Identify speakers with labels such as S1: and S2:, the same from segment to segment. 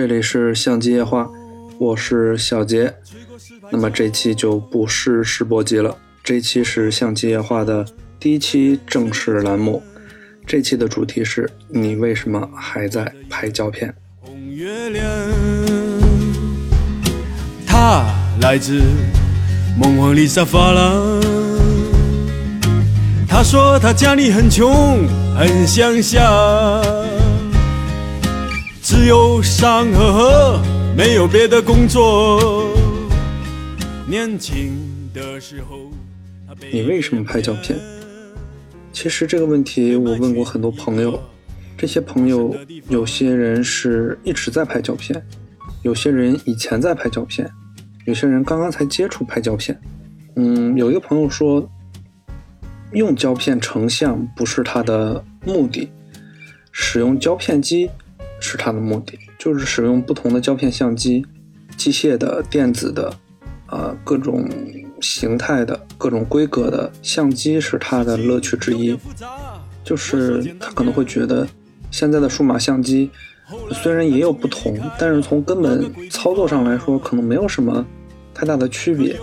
S1: 这里是相机夜话，我是小杰。那么这期就不是试播集了，这期是相机夜话的第一期正式栏目。这期的主题是你为什么还在拍胶片？
S2: 红月亮，他来自梦幻丽莎发廊。他说他家里很穷，很乡下，只有山和河，没有别的工作。年轻的时候，
S1: 你为什么拍胶片？其实这个问题我问过很多朋友，这些朋友有些人是一直在拍胶片，有些人以前在拍胶片，有些人刚刚才接触拍胶片。嗯，有一个朋友说，用胶片成像不是他的目的，使用胶片机是他的目的，就是使用不同的胶片相机，机械的、电子的，啊、各种形态的、各种规格的相机是他的乐趣之一。就是他可能会觉得，现在的数码相机虽然也有不同，但是从根本操作上来说，可能没有什么太大的区别。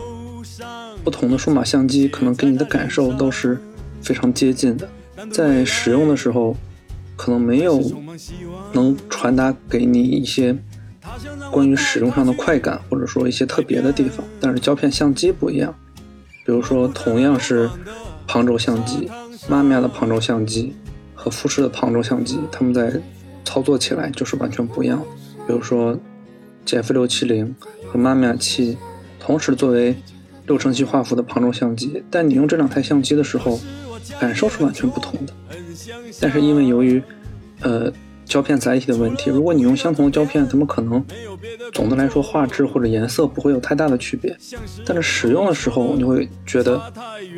S1: 不同的数码相机可能给你的感受都是非常接近的，在使用的时候，可能没有能传达给你一些关于使用上的快感，或者说一些特别的地方。但是胶片相机不一样，比如说同样是旁轴相机，妈咪亚的旁轴相机和富士的旁轴相机，它们在操作起来就是完全不一样。比如说 GF 六七零和妈咪亚七同时作为六乘七画幅的旁轴相机，但你用这两台相机的时候，感受是完全不同的。但是因为由于呃胶片载体的问题，如果你用相同的胶片，它们可能总的来说画质或者颜色不会有太大的区别。但是使用的时候，你会觉得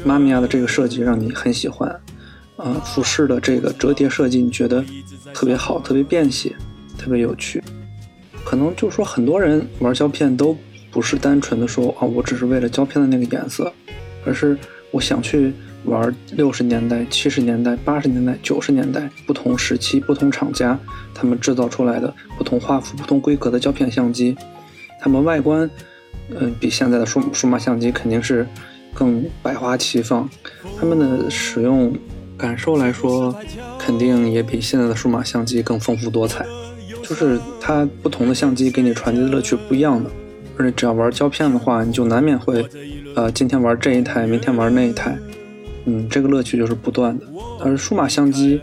S1: 妈咪亚的这个设计让你很喜欢，啊、富士的这个折叠设计你觉得特别好，特别便携，特别有趣。可能就是说很多人玩胶片都不是单纯的说啊，我只是为了胶片的那个颜色，而是我想去玩六十年代、七十年代、八十年代、九十年代不同时期、不同厂家他们制造出来的不同画幅、不同规格的胶片相机，它们外观，嗯、比现在的数数码相机肯定是更百花齐放，它们的使用感受来说，肯定也比现在的数码相机更丰富多彩。就是它不同的相机给你传递的乐趣不一样的，而且只要玩胶片的话，你就难免会，呃，今天玩这一台，明天玩那一台，嗯，这个乐趣就是不断的。而数码相机，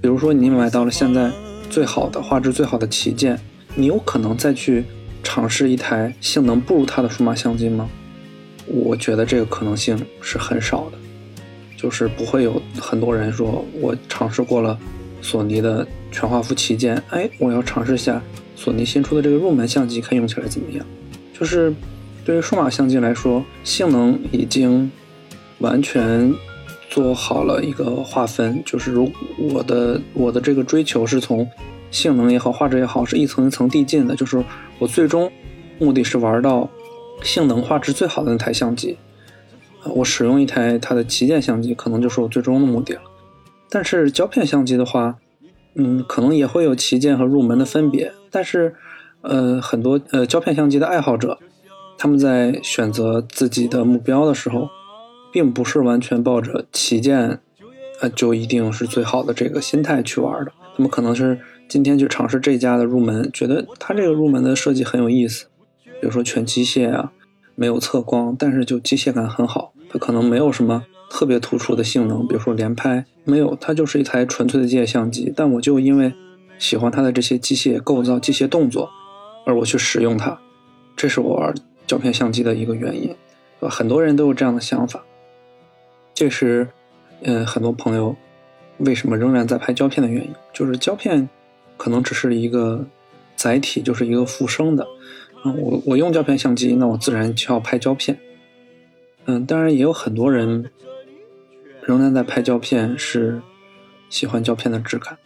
S1: 比如说你买到了现在最好的画质最好的旗舰，你有可能再去尝试一台性能不如它的数码相机吗？我觉得这个可能性是很少的，就是不会有很多人说我尝试过了索尼的全画幅旗舰，哎，我要尝试一下索尼新出的这个入门相机，看用起来怎么样。就是对于数码相机来说，性能已经完全做好了一个划分，就是如我的我的这个追求是从性能也好，画质也好，是一层一层递进的，就是我最终目的是玩到性能画质最好的那台相机。我使用一台它的旗舰相机，可能就是我最终的目的了。但是胶片相机的话，嗯，可能也会有旗舰和入门的分别。但是，呃，很多呃胶片相机的爱好者，他们在选择自己的目标的时候，并不是完全抱着旗舰，呃，就一定是最好的这个心态去玩的。他们可能是今天去尝试这家的入门，觉得它这个入门的设计很有意思，比如说全机械啊，没有测光，但是就机械感很好。它可能没有什么特别突出的性能，比如说连拍没有，它就是一台纯粹的机械相机。但我就因为喜欢它的这些机械构造、机械动作，而我去使用它，这是我玩胶片相机的一个原因。很多人都有这样的想法，这是嗯很多朋友为什么仍然在拍胶片的原因，就是胶片可能只是一个载体，就是一个附生的。嗯，我我用胶片相机，那我自然就要拍胶片。嗯，当然也有很多人仍然在拍胶片，是喜欢胶片的质感。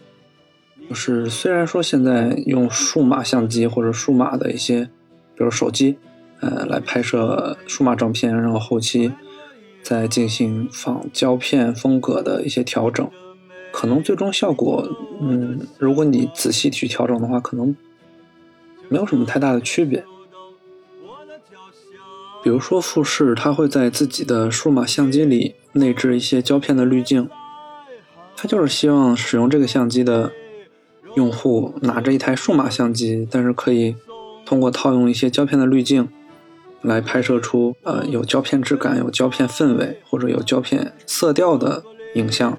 S1: 就是虽然说现在用数码相机或者数码的一些，比如手机，呃，来拍摄数码照片，然后后期再进行仿胶片风格的一些调整，可能最终效果，嗯，如果你仔细去调整的话，可能没有什么太大的区别。比如说富士，它会在自己的数码相机里内置一些胶片的滤镜，它就是希望使用这个相机的用户拿着一台数码相机，但是可以通过套用一些胶片的滤镜，来拍摄出呃有胶片质感、有胶片氛围或者有胶片色调的影像。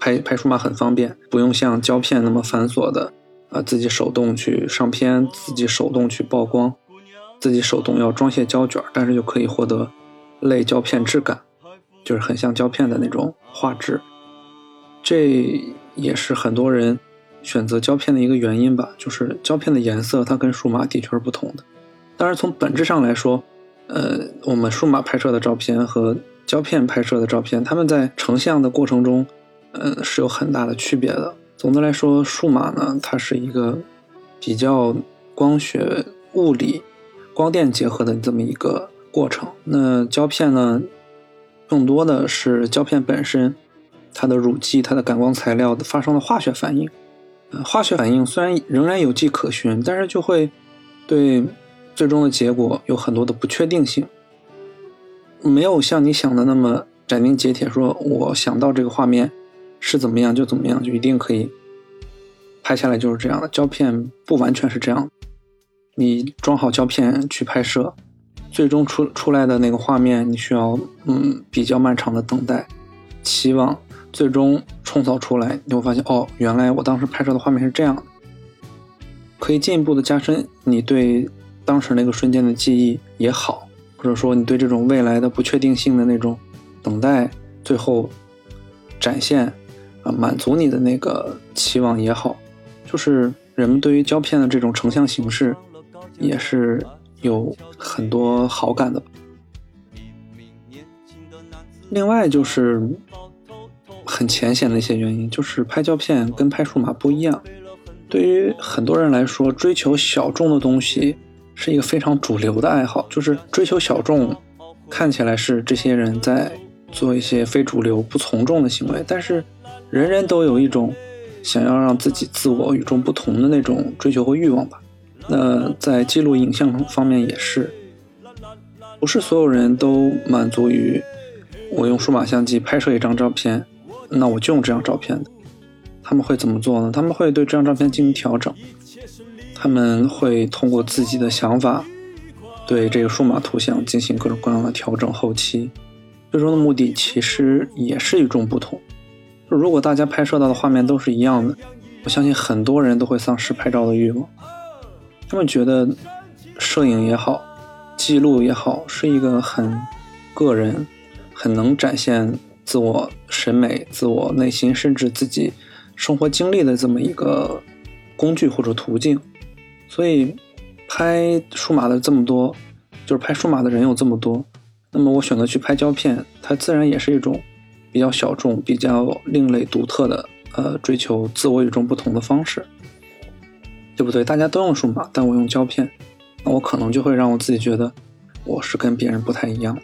S1: 拍拍数码很方便，不用像胶片那么繁琐的，呃，自己手动去上片，自己手动去曝光，自己手动要装卸胶卷，但是就可以获得类胶片质感，就是很像胶片的那种画质。这也是很多人选择胶片的一个原因吧，就是胶片的颜色它跟数码的确是不同的。当然，从本质上来说，呃，我们数码拍摄的照片和胶片拍摄的照片，它们在成像的过程中。嗯，是有很大的区别的。总的来说，数码呢，它是一个比较光学、物理、光电结合的这么一个过程。那胶片呢，更多的是胶片本身，它的乳剂、它的感光材料发生了化学反应。化学反应虽然仍然有迹可循，但是就会对最终的结果有很多的不确定性，没有像你想的那么斩钉截铁，说我想到这个画面。是怎么样就怎么样，就一定可以拍下来，就是这样的。胶片不完全是这样，你装好胶片去拍摄，最终出出来的那个画面，你需要嗯比较漫长的等待，期望最终冲扫出来，你会发现哦，原来我当时拍摄的画面是这样的，可以进一步的加深你对当时那个瞬间的记忆也好，或者说你对这种未来的不确定性的那种等待，最后展现。啊，满足你的那个期望也好，就是人们对于胶片的这种成像形式，也是有很多好感的。另外就是很浅显的一些原因，就是拍胶片跟拍数码不一样。对于很多人来说，追求小众的东西是一个非常主流的爱好，就是追求小众，看起来是这些人在做一些非主流、不从众的行为，但是。人人都有一种想要让自己自我与众不同的那种追求和欲望吧。那在记录影像方面也是，不是所有人都满足于我用数码相机拍摄一张照片，那我就用这张照片的。他们会怎么做呢？他们会对这张照片进行调整，他们会通过自己的想法对这个数码图像进行各种各样的调整。后期最终的目的其实也是与众不同。如果大家拍摄到的画面都是一样的，我相信很多人都会丧失拍照的欲望。他们觉得摄影也好，记录也好，是一个很个人、很能展现自我审美、自我内心，甚至自己生活经历的这么一个工具或者途径。所以，拍数码的这么多，就是拍数码的人有这么多，那么我选择去拍胶片，它自然也是一种。比较小众、比较另类、独特的，呃，追求自我与众不同的方式，对不对？大家都用数码，但我用胶片，那我可能就会让我自己觉得我是跟别人不太一样的。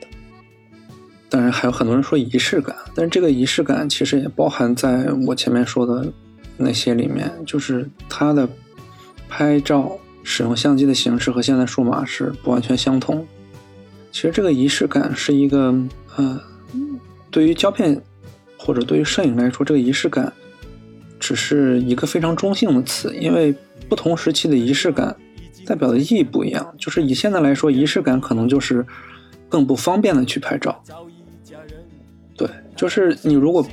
S1: 当然，还有很多人说仪式感，但是这个仪式感其实也包含在我前面说的那些里面，就是它的拍照使用相机的形式和现在数码是不完全相同。其实这个仪式感是一个，呃。对于胶片或者对于摄影来说，这个仪式感只是一个非常中性的词，因为不同时期的仪式感代表的意义不一样。就是以现在来说，仪式感可能就是更不方便的去拍照。对，就是你如果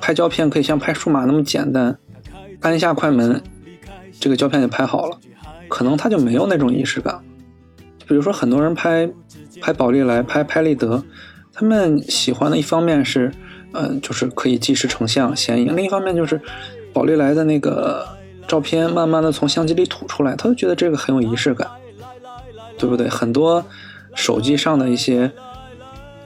S1: 拍胶片可以像拍数码那么简单，按一下快门，这个胶片就拍好了，可能它就没有那种仪式感。比如说很多人拍拍宝丽来、拍拍立得。他们喜欢的一方面是，嗯，就是可以即时成像显影；另一方面就是，宝丽来的那个照片慢慢的从相机里吐出来，他就觉得这个很有仪式感，对不对？很多手机上的一些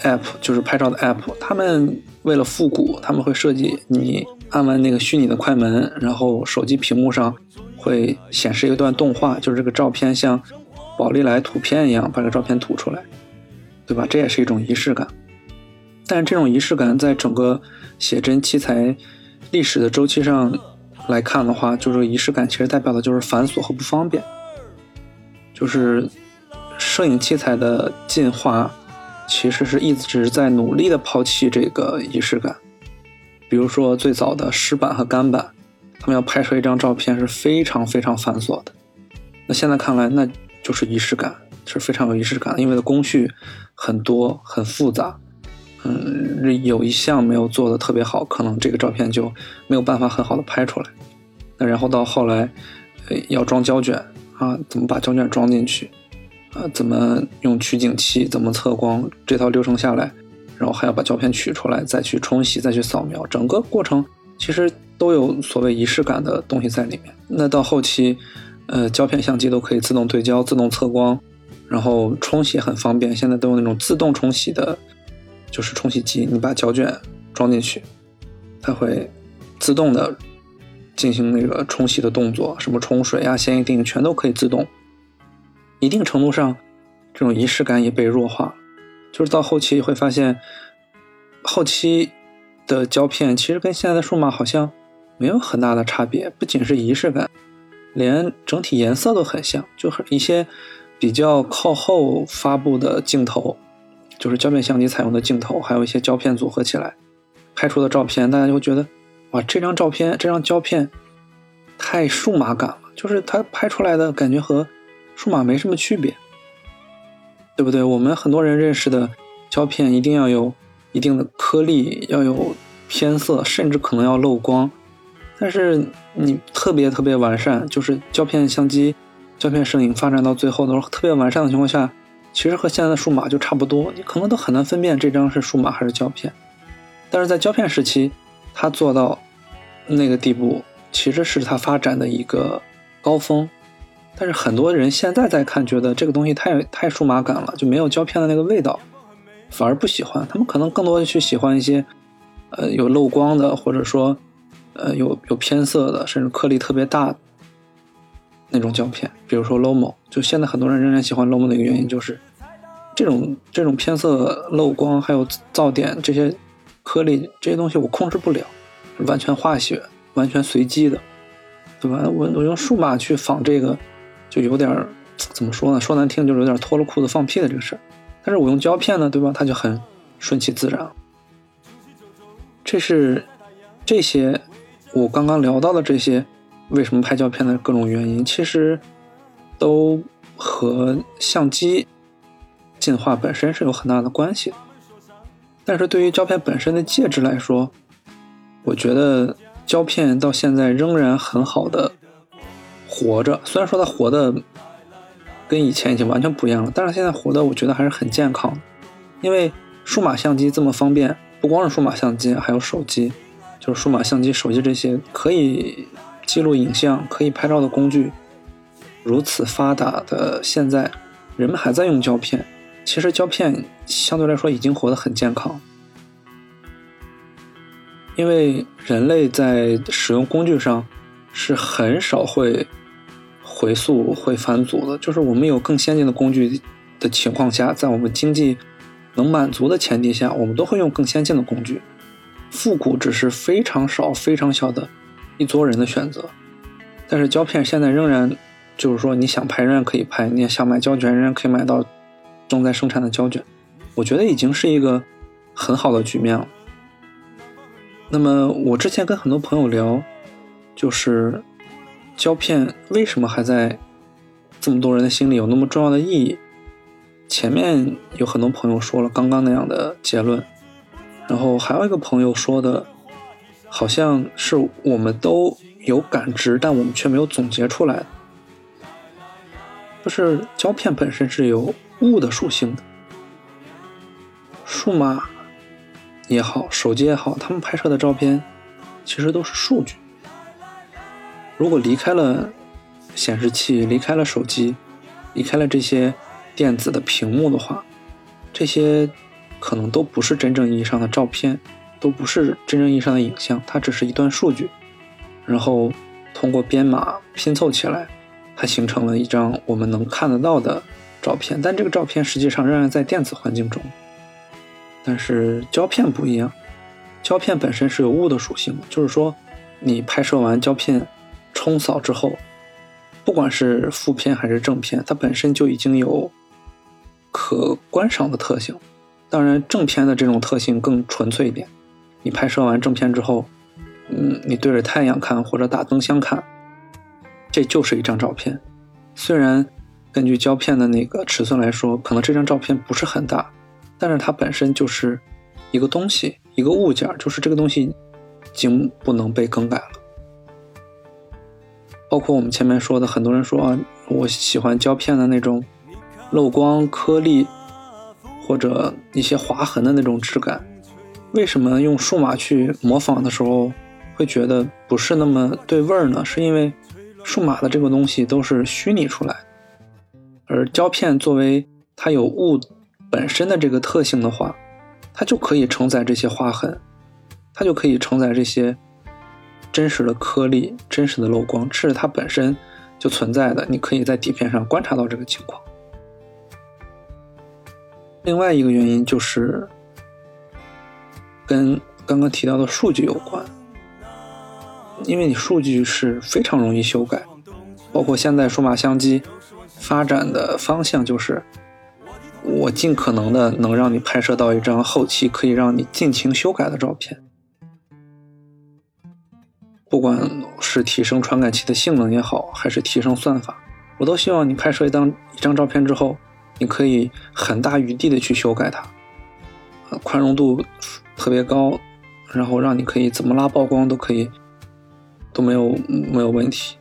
S1: app，就是拍照的 app，他们为了复古，他们会设计你按完那个虚拟的快门，然后手机屏幕上会显示一段动画，就是这个照片像宝丽来图片一样把这照片吐出来。对吧？这也是一种仪式感，但是这种仪式感在整个写真器材历史的周期上来看的话，就是仪式感其实代表的就是繁琐和不方便。就是摄影器材的进化，其实是一直在努力的抛弃这个仪式感。比如说最早的湿版和干版，他们要拍摄一张照片是非常非常繁琐的。那现在看来，那就是仪式感，是非常有仪式感，因为的工序很多很复杂。嗯，有一项没有做的特别好，可能这个照片就没有办法很好的拍出来。那然后到后来，呃，要装胶卷啊，怎么把胶卷装进去？啊，怎么用取景器？怎么测光？这套流程下来，然后还要把胶片取出来，再去冲洗，再去扫描，整个过程其实都有所谓仪式感的东西在里面。那到后期，呃，胶片相机都可以自动对焦、自动测光，然后冲洗很方便，现在都有那种自动冲洗的。就是冲洗机，你把胶卷装进去，它会自动的进行那个冲洗的动作，什么冲水啊、显影定全都可以自动。一定程度上，这种仪式感也被弱化。就是到后期会发现，后期的胶片其实跟现在的数码好像没有很大的差别，不仅是仪式感，连整体颜色都很像，就是一些比较靠后发布的镜头。就是胶片相机采用的镜头，还有一些胶片组合起来拍出的照片，大家就会觉得，哇，这张照片，这张胶片太数码感了，就是它拍出来的感觉和数码没什么区别，对不对？我们很多人认识的胶片一定要有一定的颗粒，要有偏色，甚至可能要漏光。但是你特别特别完善，就是胶片相机、胶片摄影发展到最后的时候，特别完善的情况下。其实和现在的数码就差不多，你可能都很难分辨这张是数码还是胶片。但是在胶片时期，它做到那个地步，其实是它发展的一个高峰。但是很多人现在在看，觉得这个东西太太数码感了，就没有胶片的那个味道，反而不喜欢。他们可能更多的去喜欢一些，呃，有漏光的，或者说，呃，有有偏色的，甚至颗粒特别大。那种胶片，比如说 Lomo，就现在很多人仍然喜欢 Lomo 的一个原因就是，这种这种偏色、漏光，还有噪点这些颗粒这些东西我控制不了，完全化学、完全随机的，对吧？我我用数码去仿这个，就有点怎么说呢？说难听就是有点脱了裤子放屁的这个事儿。但是我用胶片呢，对吧？它就很顺其自然。这是这些我刚刚聊到的这些。为什么拍胶片的各种原因，其实都和相机进化本身是有很大的关系。但是对于胶片本身的介质来说，我觉得胶片到现在仍然很好的活着。虽然说它活的跟以前已经完全不一样了，但是现在活的我觉得还是很健康。因为数码相机这么方便，不光是数码相机，还有手机，就是数码相机、手机这些可以。记录影像可以拍照的工具如此发达的现在，人们还在用胶片。其实胶片相对来说已经活得很健康，因为人类在使用工具上是很少会回溯、会返祖的。就是我们有更先进的工具的情况下，在我们经济能满足的前提下，我们都会用更先进的工具。复古只是非常少、非常小的。一撮人的选择，但是胶片现在仍然，就是说你想拍仍然可以拍，你想买胶卷仍然可以买到正在生产的胶卷，我觉得已经是一个很好的局面了。那么我之前跟很多朋友聊，就是胶片为什么还在这么多人的心里有那么重要的意义？前面有很多朋友说了刚刚那样的结论，然后还有一个朋友说的。好像是我们都有感知，但我们却没有总结出来。就是胶片本身是有物的属性的，数码也好，手机也好，他们拍摄的照片其实都是数据。如果离开了显示器，离开了手机，离开了这些电子的屏幕的话，这些可能都不是真正意义上的照片。都不是真正意义上的影像，它只是一段数据，然后通过编码拼凑起来，它形成了一张我们能看得到的照片。但这个照片实际上仍然在电子环境中。但是胶片不一样，胶片本身是有物的属性，就是说，你拍摄完胶片冲扫之后，不管是负片还是正片，它本身就已经有可观赏的特性。当然，正片的这种特性更纯粹一点。你拍摄完正片之后，嗯，你对着太阳看或者打灯箱看，这就是一张照片。虽然根据胶片的那个尺寸来说，可能这张照片不是很大，但是它本身就是一个东西，一个物件，就是这个东西已经不能被更改了。包括我们前面说的，很多人说啊，我喜欢胶片的那种漏光、颗粒或者一些划痕的那种质感。为什么用数码去模仿的时候会觉得不是那么对味儿呢？是因为数码的这个东西都是虚拟出来，而胶片作为它有物本身的这个特性的话，它就可以承载这些划痕，它就可以承载这些。真实的颗粒、真实的漏光，这是它本身就存在的。你可以在底片上观察到这个情况。另外一个原因就是跟刚刚提到的数据有关，因为你数据是非常容易修改，包括现在数码相机发展的方向就是，我尽可能的能让你拍摄到一张后期可以让你尽情修改的照片。不管是提升传感器的性能也好，还是提升算法，我都希望你拍摄一张一张照片之后，你可以很大余地的去修改它，宽容度特别高，然后让你可以怎么拉曝光都可以，都没有没有问题。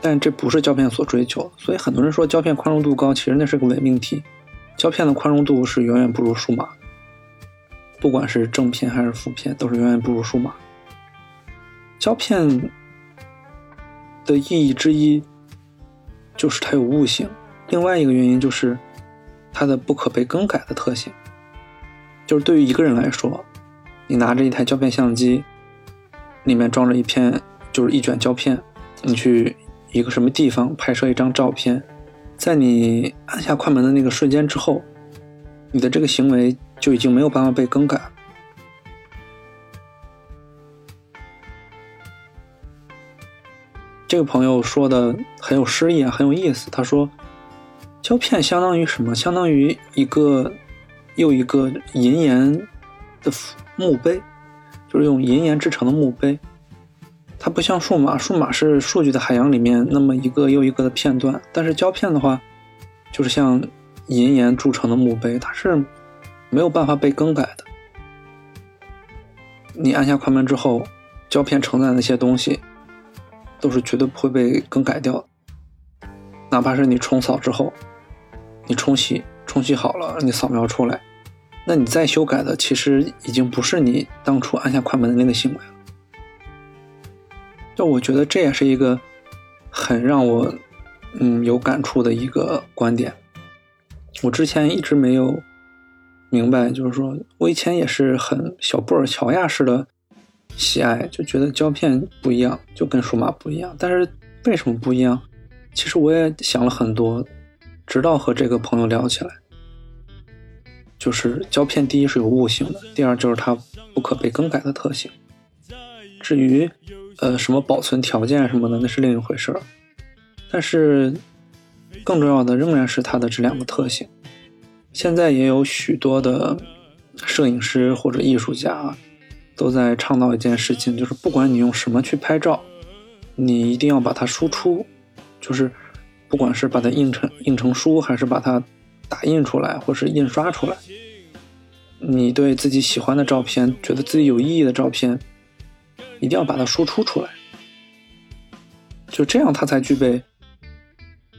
S1: 但这不是胶片所追求，所以很多人说胶片宽容度高，其实那是个伪命题。胶片的宽容度是远远不如数码，不管是正片还是负片，都是远远不如数码。胶片的意义之一就是它有悟性，另外一个原因就是它的不可被更改的特性。就是对于一个人来说，你拿着一台胶片相机，里面装着一片就是一卷胶片，你去一个什么地方拍摄一张照片，在你按下快门的那个瞬间之后，你的这个行为就已经没有办法被更改。这个朋友说的很有诗意啊，很有意思。他说，胶片相当于什么？相当于一个又一个银盐的墓碑，就是用银盐制成的墓碑。它不像数码，数码是数据的海洋里面那么一个又一个的片段，但是胶片的话，就是像银盐铸成的墓碑，它是没有办法被更改的。你按下快门之后，胶片承载那些东西。都是绝对不会被更改掉的，哪怕是你冲扫之后，你冲洗冲洗好了，你扫描出来，那你再修改的其实已经不是你当初按下快门的那个行为了。就我觉得这也是一个很让我嗯有感触的一个观点。我之前一直没有明白，就是说我以前也是很小布尔乔亚式的。喜爱就觉得胶片不一样，就跟数码不一样。但是为什么不一样？其实我也想了很多，直到和这个朋友聊起来，就是胶片第一是有物性的，第二就是它不可被更改的特性。至于呃什么保存条件什么的，那是另一回事儿。但是更重要的仍然是它的这两个特性。现在也有许多的摄影师或者艺术家。都在倡导一件事情，就是不管你用什么去拍照，你一定要把它输出，就是不管是把它印成印成书，还是把它打印出来，或是印刷出来，你对自己喜欢的照片，觉得自己有意义的照片，一定要把它输出出来，就这样它才具备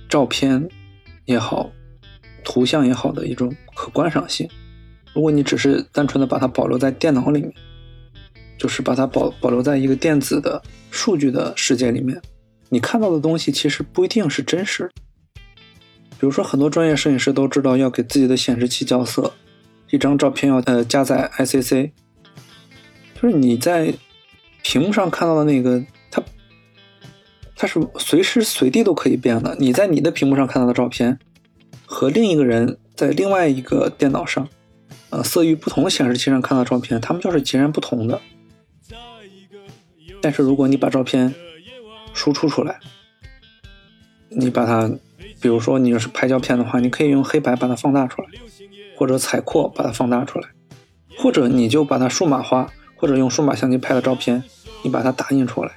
S1: 照片也好，图像也好的一种可观赏性。如果你只是单纯的把它保留在电脑里面，就是把它保保留在一个电子的数据的世界里面，你看到的东西其实不一定是真实。比如说，很多专业摄影师都知道要给自己的显示器校色，一张照片要呃加载 ICC，就是你在屏幕上看到的那个，它它是随时随地都可以变的。你在你的屏幕上看到的照片，和另一个人在另外一个电脑上，呃色域不同的显示器上看到照片，他们就是截然不同的。但是如果你把照片输出出来，你把它，比如说你要是拍胶片的话，你可以用黑白把它放大出来，或者彩扩把它放大出来，或者你就把它数码化，或者用数码相机拍的照片，你把它打印出来。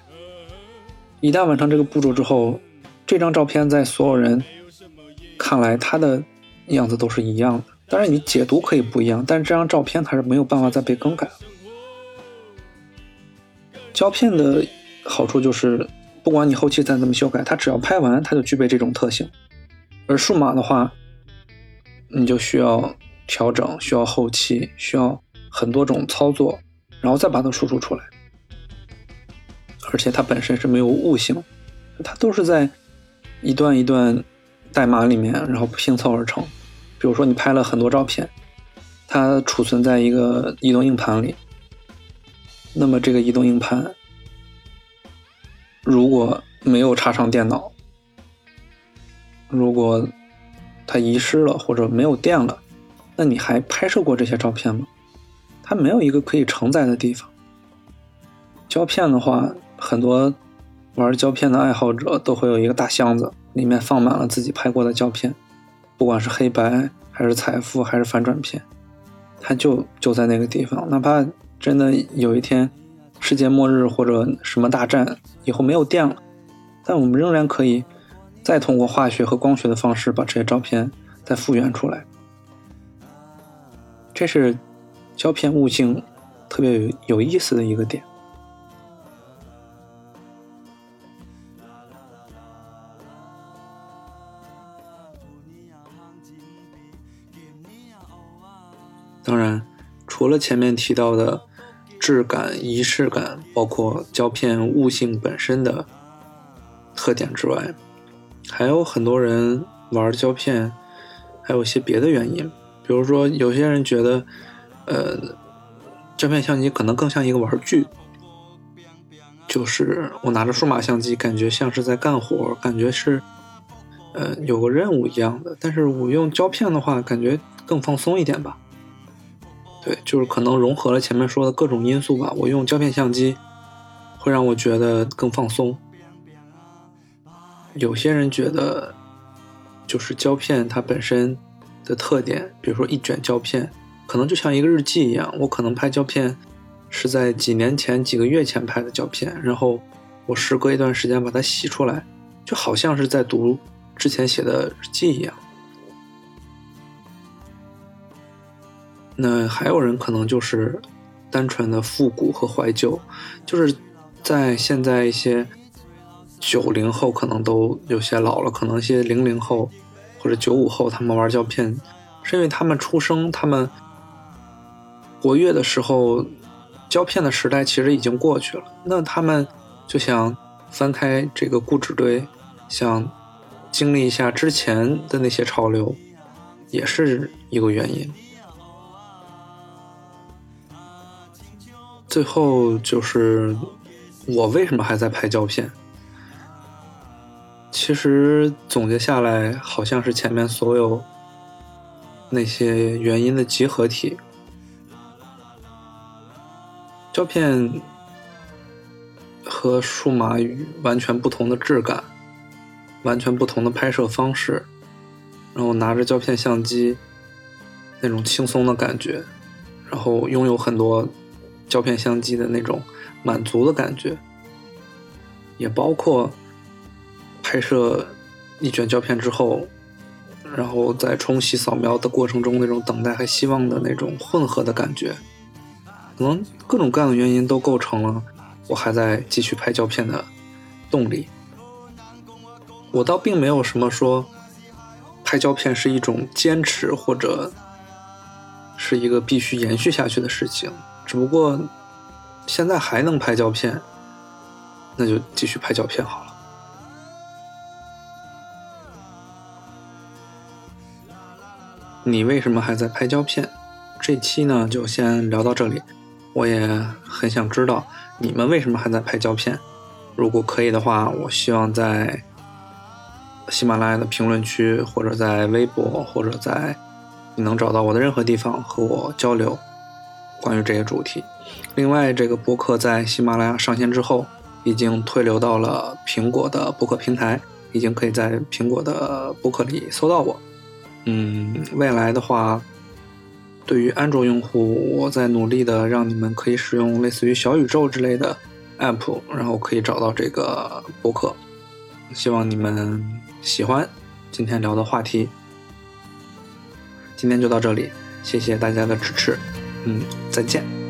S1: 一旦完成这个步骤之后，这张照片在所有人看来，它的样子都是一样的。当然，你解读可以不一样，但是这张照片它是没有办法再被更改了。胶片的好处就是，不管你后期再怎么修改，它只要拍完，它就具备这种特性。而数码的话，你就需要调整，需要后期，需要很多种操作，然后再把它输出出来。而且它本身是没有悟性，它都是在一段一段代码里面，然后拼凑而成。比如说你拍了很多照片，它储存在一个移动硬盘里。那么这个移动硬盘如果没有插上电脑，如果它遗失了或者没有电了，那你还拍摄过这些照片吗？它没有一个可以承载的地方。胶片的话，很多玩胶片的爱好者都会有一个大箱子，里面放满了自己拍过的胶片，不管是黑白还是彩幅还是反转片，它就就在那个地方，哪怕。真的有一天，世界末日或者什么大战以后没有电了，但我们仍然可以再通过化学和光学的方式把这些照片再复原出来。这是胶片物性特别有有意思的一个点。当然，除了前面提到的。质感、仪式感，包括胶片物性本身的特点之外，还有很多人玩胶片，还有一些别的原因。比如说，有些人觉得，呃，胶片相机可能更像一个玩具，就是我拿着数码相机，感觉像是在干活，感觉是，呃，有个任务一样的。但是我用胶片的话，感觉更放松一点吧。对，就是可能融合了前面说的各种因素吧。我用胶片相机会让我觉得更放松。有些人觉得，就是胶片它本身的特点，比如说一卷胶片，可能就像一个日记一样。我可能拍胶片是在几年前、几个月前拍的胶片，然后我时隔一段时间把它洗出来，就好像是在读之前写的日记一样。那还有人可能就是单纯的复古和怀旧，就是在现在一些九零后可能都有些老了，可能一些零零后或者九五后他们玩胶片，是因为他们出生他们活跃的时候，胶片的时代其实已经过去了。那他们就想翻开这个故纸堆，想经历一下之前的那些潮流，也是一个原因。最后就是我为什么还在拍胶片？其实总结下来，好像是前面所有那些原因的集合体。胶片和数码与完全不同的质感，完全不同的拍摄方式，然后拿着胶片相机那种轻松的感觉，然后拥有很多。胶片相机的那种满足的感觉，也包括拍摄一卷胶片之后，然后在冲洗、扫描的过程中那种等待和希望的那种混合的感觉，可能各种各样的原因都构成了我还在继续拍胶片的动力。我倒并没有什么说拍胶片是一种坚持或者是一个必须延续下去的事情。只不过现在还能拍胶片，那就继续拍胶片好了。你为什么还在拍胶片？这期呢就先聊到这里。我也很想知道你们为什么还在拍胶片。如果可以的话，我希望在喜马拉雅的评论区，或者在微博，或者在你能找到我的任何地方和我交流。关于这些主题，另外，这个播客在喜马拉雅上线之后，已经推流到了苹果的播客平台，已经可以在苹果的博客里搜到我。嗯，未来的话，对于安卓用户，我在努力的让你们可以使用类似于小宇宙之类的 app，然后可以找到这个博客。希望你们喜欢今天聊的话题。今天就到这里，谢谢大家的支持，嗯，再见。